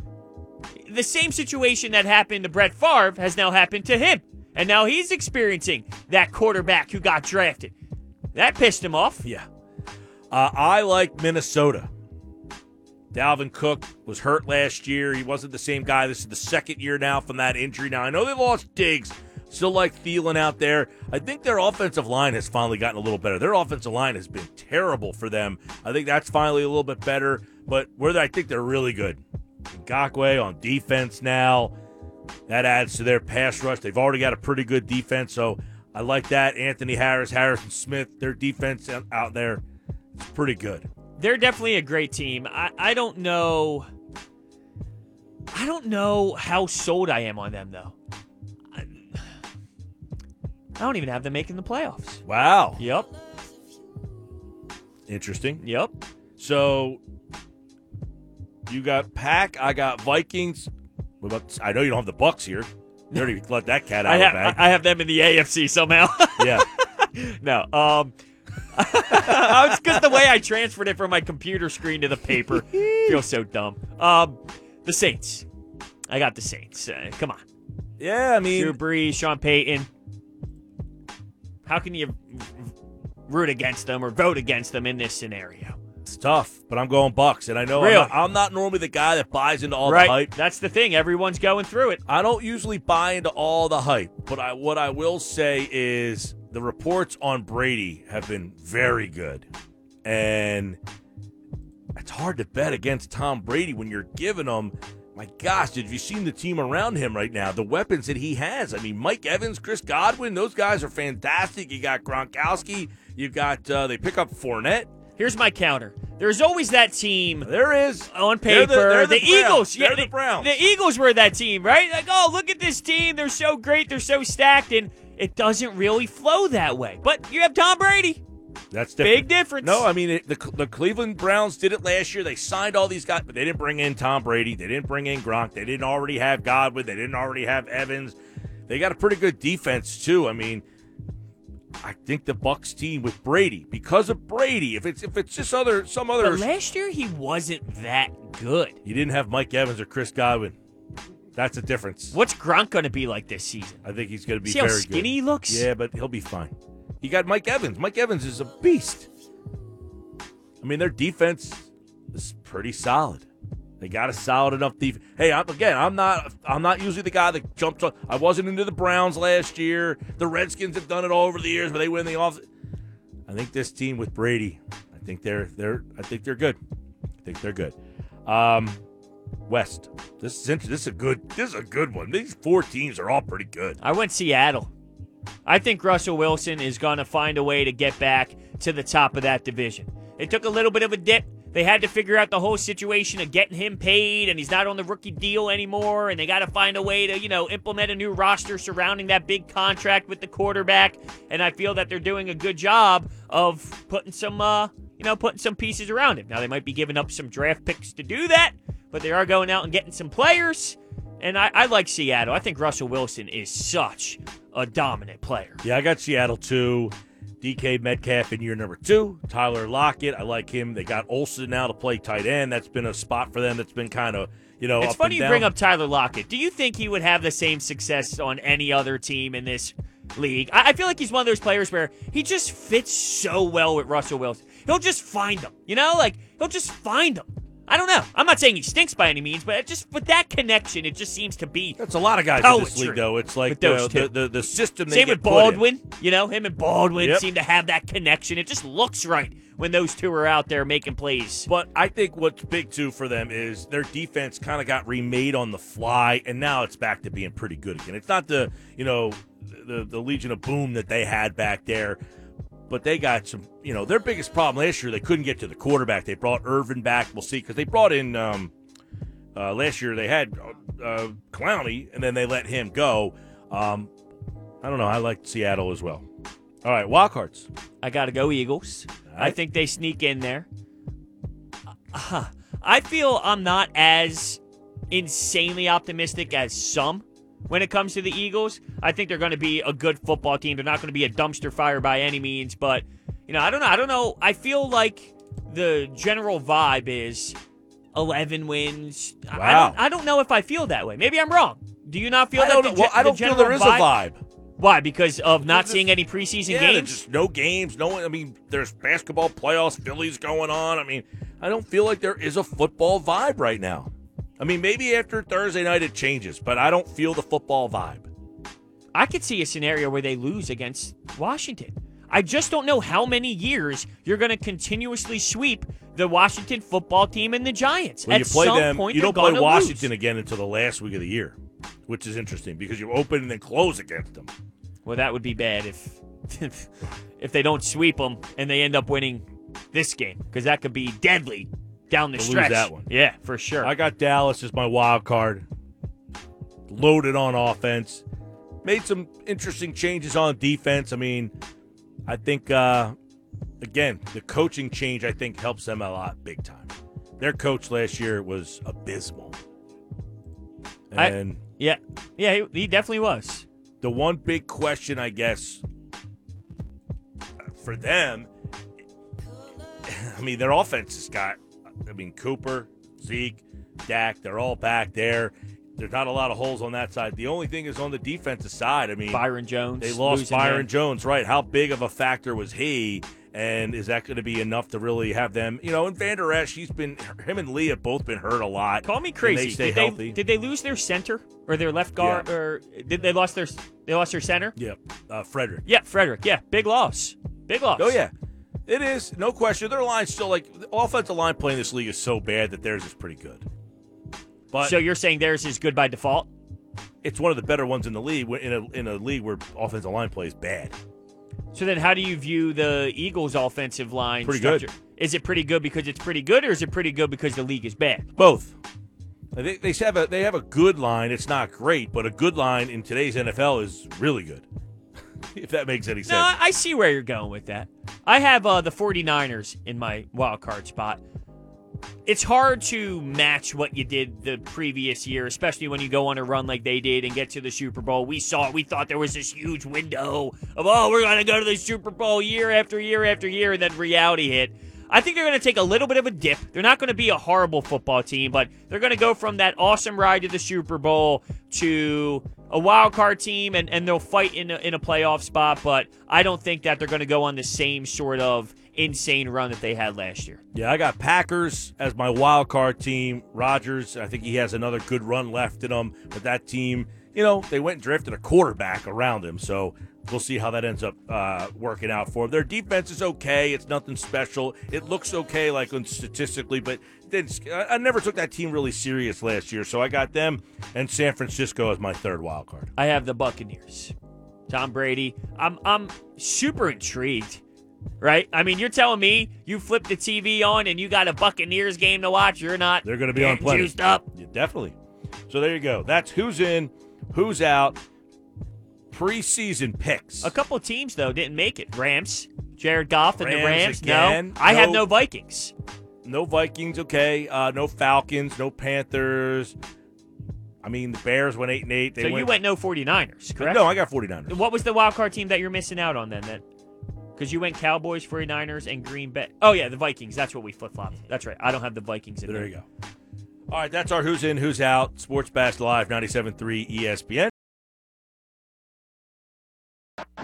Speaker 3: the same situation that happened to Brett Favre has now happened to him. And now he's experiencing that quarterback who got drafted. That pissed him off.
Speaker 2: Yeah. Uh, I like Minnesota. Dalvin Cook was hurt last year. He wasn't the same guy. This is the second year now from that injury. Now, I know they lost Diggs. Still like Thielen out there. I think their offensive line has finally gotten a little better. Their offensive line has been terrible for them. I think that's finally a little bit better. But where I think they're really good, Ngakoue on defense now. That adds to their pass rush. They've already got a pretty good defense, so I like that. Anthony Harris, Harrison Smith, their defense out- there is pretty good.
Speaker 3: They're definitely a great team. I, I don't know. I don't know how sold I am on them, though. Don't even have them making the playoffs.
Speaker 2: Wow,
Speaker 3: Yep.
Speaker 2: interesting.
Speaker 3: Yep.
Speaker 2: So you got Pack, I got Vikings. What about? I know you don't have the Bucks here. You already let that cat out
Speaker 3: I
Speaker 2: of the
Speaker 3: have
Speaker 2: bag.
Speaker 3: I have them in the AFC somehow.
Speaker 2: yeah,
Speaker 3: no. Um it's because the way I transferred it from my computer screen to the paper feels so dumb. Um the Saints. I got the Saints. Uh, come on.
Speaker 2: yeah. I mean,
Speaker 3: Drew Brees, Sean Payton. How can you root against them or vote against them in this scenario?
Speaker 2: it's tough, but I'm going Bucks, and I know I'm, not, I'm not normally the guy that buys into all
Speaker 3: right.
Speaker 2: the hype.
Speaker 3: That's the thing. Everyone's going through it.
Speaker 2: I don't usually buy into all the hype, but I what I will say is the reports on Brady have been very good. And it's hard to bet against Tom Brady when you're giving him my gosh, have you seen the team around him right now? The weapons that he has. I mean, Mike Evans, Chris Godwin, those guys are fantastic. You got Gronkowski. You got uh, they pick up Fournette.
Speaker 3: Here's my counter. There's always that team
Speaker 2: There is
Speaker 3: on
Speaker 2: They're
Speaker 3: paper.
Speaker 2: the- they're the Browns.
Speaker 3: Eagles,
Speaker 2: They're
Speaker 3: yeah,
Speaker 2: the Browns.
Speaker 3: The Eagles were that team, right? Like, oh, look at this team. They're so great. They're so stacked, and it doesn't really flow that way. But you have Tom Brady.
Speaker 2: That's different.
Speaker 3: Big difference.
Speaker 2: No, I mean it, the the Cleveland Browns did it last year. They signed all these guys, but they didn't bring in Tom Brady. They didn't bring in Gronk. They didn't already have Godwin. They didn't already have Evans. They got a pretty good defense too. I mean, I think the Bucks team with Brady because of Brady. If it's if it's just other some other,
Speaker 3: But last year he wasn't that good.
Speaker 2: you didn't have Mike Evans or Chris Godwin. That's a difference.
Speaker 3: What's Gronk going to be like this season?
Speaker 2: I think he's going to be
Speaker 3: See how
Speaker 2: very
Speaker 3: skinny
Speaker 2: good.
Speaker 3: he looks?
Speaker 2: Yeah, but he'll be fine. You got Mike Evans. Mike Evans is a beast. I mean, their defense is pretty solid. They got a solid enough defense. Hey, I'm, again, I'm not. I'm not usually the guy that jumps on. I wasn't into the Browns last year. The Redskins have done it all over the years, but they win the off. I think this team with Brady. I think they're they're. I think they're good. I think they're good. Um, West. This is interesting. This is a good. This is a good one. These four teams are all pretty good.
Speaker 3: I went Seattle. I think Russell Wilson is going to find a way to get back to the top of that division. It took a little bit of a dip. They had to figure out the whole situation of getting him paid, and he's not on the rookie deal anymore. And they got to find a way to, you know, implement a new roster surrounding that big contract with the quarterback. And I feel that they're doing a good job of putting some, uh, you know, putting some pieces around him. Now they might be giving up some draft picks to do that, but they are going out and getting some players. And I, I like Seattle. I think Russell Wilson is such a dominant player.
Speaker 2: Yeah, I got Seattle too. DK Metcalf in year number two. Tyler Lockett, I like him. They got Olsen now to play tight end. That's been a spot for them that's been kind of, you know,
Speaker 3: It's funny you bring up Tyler Lockett. Do you think he would have the same success on any other team in this league? I, I feel like he's one of those players where he just fits so well with Russell Wilson. He'll just find them, you know, like he'll just find them. I don't know. I'm not saying he stinks by any means, but it just with that connection, it just seems to be.
Speaker 2: That's a lot of guys in this league, though. It's like the, the, the the system they
Speaker 3: Same with
Speaker 2: put in.
Speaker 3: Baldwin. You know, him and Baldwin
Speaker 2: Yep.
Speaker 3: seem to have that connection. It just looks right when those two are out there making plays.
Speaker 2: But I think what's big too for them is their defense kind of got remade on the fly, and now it's back to being pretty good again. It's not the you know the the Legion of Boom that they had back there, but they got some. You know, their biggest problem last year they couldn't get to the quarterback. They brought Irvin back. We'll see because they brought in um, uh, last year. They had uh, Clowney, and then they let him go. Um, I don't know. I like Seattle as well. All right, wild cards.
Speaker 3: I got to go Eagles. I think they sneak in there. Uh, I feel I'm not as insanely optimistic as some when it comes to the Eagles. I think they're going to be a good football team. They're not going to be a dumpster fire by any means, but you know, I don't know. I don't know. I feel like the general vibe is 11 wins. I- I,
Speaker 2: Wow.
Speaker 3: don't, I don't know if I feel that way. Maybe I'm wrong. Do you not feel
Speaker 2: I
Speaker 3: that?
Speaker 2: don't,
Speaker 3: the
Speaker 2: well, I don't feel there is a vibe.
Speaker 3: Why? Because of not
Speaker 2: Because
Speaker 3: seeing any preseason
Speaker 2: yeah,
Speaker 3: games?
Speaker 2: just no games. No one. I mean, there's basketball playoffs, Phillies going on. I mean, I don't feel like there is a football vibe right now. I mean, maybe after Thursday night it changes, but I don't feel the football vibe.
Speaker 3: I could see a scenario where they lose against Washington. I just don't know how many years you're going to continuously sweep the Washington football team and the Giants.
Speaker 2: When
Speaker 3: At
Speaker 2: you play
Speaker 3: some
Speaker 2: them,
Speaker 3: point,
Speaker 2: you don't play Washington
Speaker 3: lose.
Speaker 2: again until the last week of the year, which is interesting because you open and then close against them.
Speaker 3: Well, that would be bad if if they don't sweep them and they end up winning this game because that could be deadly down the stretch.
Speaker 2: that one.
Speaker 3: Yeah, for sure.
Speaker 2: I got Dallas as my wild card. Loaded on offense. Made some interesting changes on defense. I mean, I think uh again, the coaching change I think helps them a lot big time. Their coach last year was abysmal.
Speaker 3: I-
Speaker 2: And
Speaker 3: yeah, yeah, he, he definitely was.
Speaker 2: the one big question, I guess, for them, I mean, their offense has got, I mean, Cooper, Zeke, Dak, they're all back there. There's not a lot of holes on that side. The only thing is on the defensive side. I mean,
Speaker 3: Byron Jones.
Speaker 2: they lost Byron
Speaker 3: him.
Speaker 2: Jones, right? How big of a factor was he? And is that going to be enough to really have them? You know, and Vander Esch, he's been him and Lee have both been hurt a lot.
Speaker 3: Call me crazy.
Speaker 2: They stay
Speaker 3: did,
Speaker 2: healthy.
Speaker 3: They, did they lose their center or their left guard
Speaker 2: Yeah.
Speaker 3: or did they lost their they lost their center?
Speaker 2: yeah, uh, Frederick.
Speaker 3: Yeah, Frederick. Yeah, big loss. Big loss.
Speaker 2: Oh yeah, it is no question. Their line's still like the offensive line playing this league is so bad that theirs is pretty good. But
Speaker 3: So you're saying theirs is good by default?
Speaker 2: it's one of the better ones in the league in a in a league where offensive line plays bad.
Speaker 3: So then, how do you view the Eagles' offensive line
Speaker 2: Pretty good.
Speaker 3: structure? Is it pretty good because it's pretty good, or is it pretty good because the league is bad?
Speaker 2: Both. They, they have a they have a good line. It's not great, but a good line in today's NFL is really good. if that makes any sense.
Speaker 3: No, I see where you're going with that. I have uh, the 49ers in my wild card spot. It's hard to match what you did the previous year, especially when you go on a run like they did and get to the Super Bowl. We saw it. We thought there was this huge window of, oh, we're going to go to the Super Bowl year after year after year, and then reality hit. I think they're going to take a little bit of a dip. They're not going to be a horrible football team, but they're going to go from that awesome ride to the Super Bowl to a wild card team, and, and they'll fight in a, in a playoff spot. But I don't think that they're going to go on the same sort of insane run that they had last year.
Speaker 2: Yeah, I got Packers as my wild card team. Rodgers, I think he has another good run left in him. But that team, you know, they went and drafted a quarterback around him. So we'll see how that ends up uh, working out for them. Their defense is okay. It's nothing special. It looks okay, like on statistically, but then I never took that team really serious last year. So I got them and San Francisco as my third wild card.
Speaker 3: I have the Buccaneers. Tom Brady. I'm I'm super intrigued. Right? I mean, you're telling me you flip the TV on and you got a Buccaneers game to watch. You're not
Speaker 2: They're going to be on plenty.
Speaker 3: juiced up.
Speaker 2: Yeah, definitely. So there you go. That's who's in, who's out. Preseason picks.
Speaker 3: A couple of teams though didn't make it. Rams, Jared Goff and the
Speaker 2: Rams
Speaker 3: Rams.
Speaker 2: again.
Speaker 3: No, I have
Speaker 2: No.
Speaker 3: no Vikings.
Speaker 2: No Vikings, okay. Uh, no Falcons, no Panthers. I mean, the Bears went eight and eight. They
Speaker 3: so you went no 49ers, correct?
Speaker 2: No, I got 49ers.
Speaker 3: What was the wild card team that you're missing out on then? That because you went Cowboys, 49ers, and Green Bay. Oh yeah, the Vikings. That's what we flip flopped. That's right. I don't have the Vikings in
Speaker 2: There
Speaker 3: there.
Speaker 2: you go. All right, that's our who's in, who's out. Sports Bash Live, 97.3 ESPN.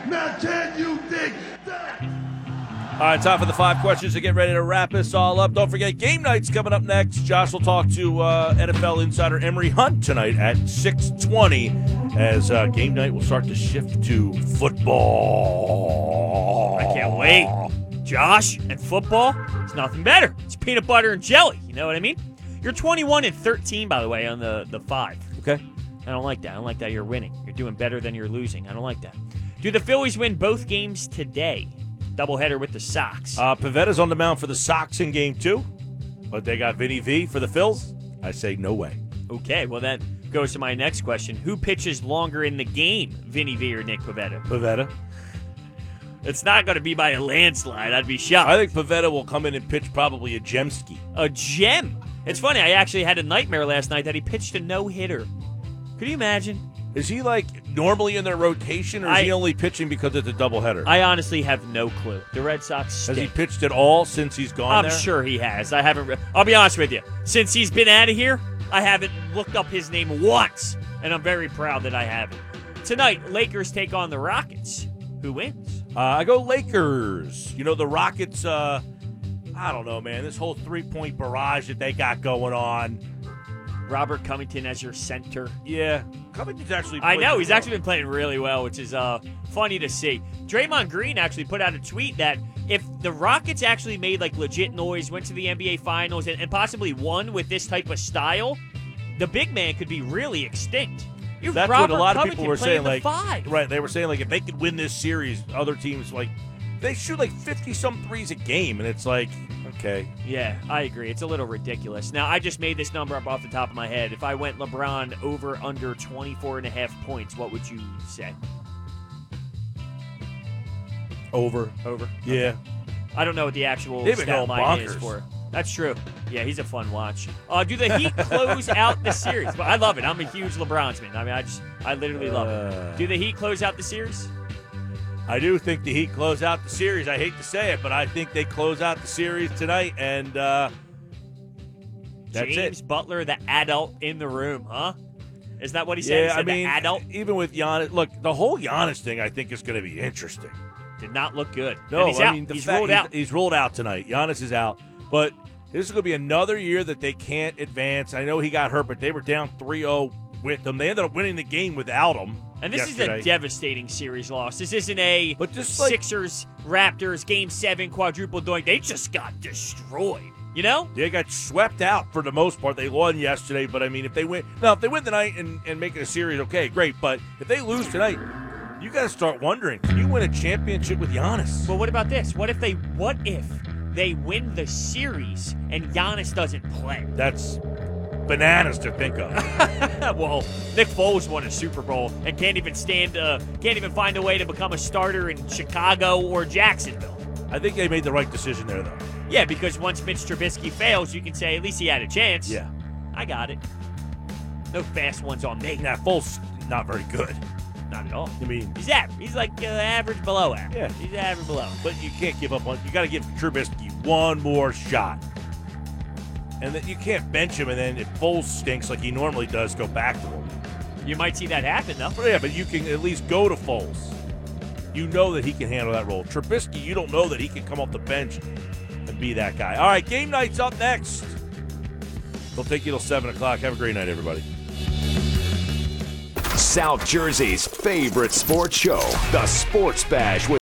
Speaker 6: Now can you dig that?
Speaker 2: All right, time for the five questions to get ready to wrap this all up. Don't forget, game night's coming up next. Josh will talk to uh, NFL insider Emory Hunt tonight at 6:20 as uh, game night will start to shift to football.
Speaker 3: I can't wait. Josh and football, it's nothing better. It's peanut butter and jelly. You know what I mean? You're 21 and 13, by the way, on the, the five.
Speaker 2: Okay.
Speaker 3: I don't like that. I don't like that you're winning. You're doing better than you're losing. I don't like that. Do the Phillies win both games today? Doubleheader with the Sox.
Speaker 2: Uh, Pivetta's on the mound for the Sox in game two, but they got Vinny V for the Phils. I say no way.
Speaker 3: okay, well, that goes to my next question. Who pitches longer in the game, Vinny V or Nick Pivetta?
Speaker 2: Pivetta.
Speaker 3: It's not going to be by a landslide. I'd be shocked.
Speaker 2: I think Pivetta will come in and pitch probably a gemski.
Speaker 3: a gem. It's funny. I actually had a nightmare last night that he pitched a no hitter. Could you imagine?
Speaker 2: Is he like normally in their rotation, or is
Speaker 3: I-
Speaker 2: he only pitching because it's a doubleheader?
Speaker 3: I honestly have no clue. The Red Sox
Speaker 2: Has he pitched at all since he's gone
Speaker 3: I'm
Speaker 2: there?
Speaker 3: sure he has. I haven't. Re- I'll be honest with you. Since he's been out of here, I haven't looked up his name once, and I'm very proud that I haven't. Tonight, Lakers take on the Rockets. Who wins?
Speaker 2: Uh, I go Lakers. You know the Rockets. Uh, I don't know, man. This whole three-point barrage that they got going on.
Speaker 3: Robert Covington as your center.
Speaker 2: Yeah, Covington's actually.
Speaker 3: I know he's
Speaker 2: well.
Speaker 3: actually been playing really well, which is uh, funny to see. Draymond Green actually put out a tweet that if the Rockets actually made like legit noise, went to the NBA Finals, and, and possibly won with this type of style, the big man could be really extinct. You have
Speaker 2: That's
Speaker 3: Robert
Speaker 2: what a lot of
Speaker 3: Covington
Speaker 2: people were saying. Like,
Speaker 3: five.
Speaker 2: right? They were saying like if they could win this series, other teams like they shoot like fifty some threes a game, and it's like okay,
Speaker 3: Yeah, I agree. It's a little ridiculous. Now, I just made this number up off the top of my head. If I went LeBron over under 24 and a half points, what would you say?
Speaker 2: over.
Speaker 3: Over.
Speaker 2: Yeah,
Speaker 3: I don't know what the actual
Speaker 2: They've been
Speaker 3: stat
Speaker 2: going
Speaker 3: line is for. That's true. Yeah, he's a fun watch. Uh, do the Heat close out the series? But I love it. I'm a huge LeBron's man. I mean, I just, I literally love
Speaker 2: Uh.
Speaker 3: it. Do the Heat close out the series?
Speaker 2: I do think the Heat close out the series. I hate to say it, but I think they close out the series tonight, and uh, that's it.
Speaker 3: James
Speaker 2: it.
Speaker 3: Butler, the adult in the room, huh? Is that what he said? he
Speaker 2: Yeah,
Speaker 3: said
Speaker 2: I mean,
Speaker 3: adult
Speaker 2: even with Giannis, look, the whole Giannis thing, I think is going to be interesting.
Speaker 3: did not look good.
Speaker 2: No,
Speaker 3: And he's
Speaker 2: I
Speaker 3: out.
Speaker 2: mean, the
Speaker 3: he's
Speaker 2: fact-
Speaker 3: ruled
Speaker 2: he's,
Speaker 3: out.
Speaker 2: He's ruled out tonight. Giannis is out, but this is going to be another year that they can't advance. I know he got hurt, but they were down 3-0 with him. They ended up winning the game without him.
Speaker 3: And this
Speaker 2: yesterday.
Speaker 3: is a devastating series loss. This isn't a
Speaker 2: But just like-
Speaker 3: Sixers Raptors game seven quadruple doink. They just got destroyed. You know?
Speaker 2: They got swept out for the most part. They won yesterday, but I mean, if they win now, if they win tonight and, and make it a series, okay, great. But if they lose tonight, you got to start wondering: Can you win a championship with Giannis?
Speaker 3: But what about this? What if they what if they win the series and Giannis doesn't play?
Speaker 2: That's bananas to think of.
Speaker 3: well, Nick Foles won a Super Bowl and can't even stand uh, can't even find a way to become a starter in Chicago or Jacksonville.
Speaker 2: I think they made the right decision there, though.
Speaker 3: Yeah, because once Mitch Trubisky fails, you can say at least he had a chance.
Speaker 2: Yeah.
Speaker 3: I got it. No fast ones on me.
Speaker 2: Now, Foles not very good.
Speaker 3: Not at all.
Speaker 2: I mean,
Speaker 3: He's average. He's like uh, average below average.
Speaker 2: Yeah.
Speaker 3: He's average below.
Speaker 2: but you can't give up on. You got to give Trubisky one more shot, and then you can't bench him. And then if Foles stinks like he normally does, go back to him.
Speaker 3: You might see that happen though.
Speaker 2: But yeah, but you can at least go to Foles. You know that he can handle that role. Trubisky, you don't know that he can come off the bench and be that guy. All right, game night's up next. We'll take you till seven o'clock. Have a great night, everybody.
Speaker 1: South Jersey's favorite sports show, The Sports Bash with